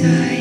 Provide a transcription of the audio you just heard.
inside.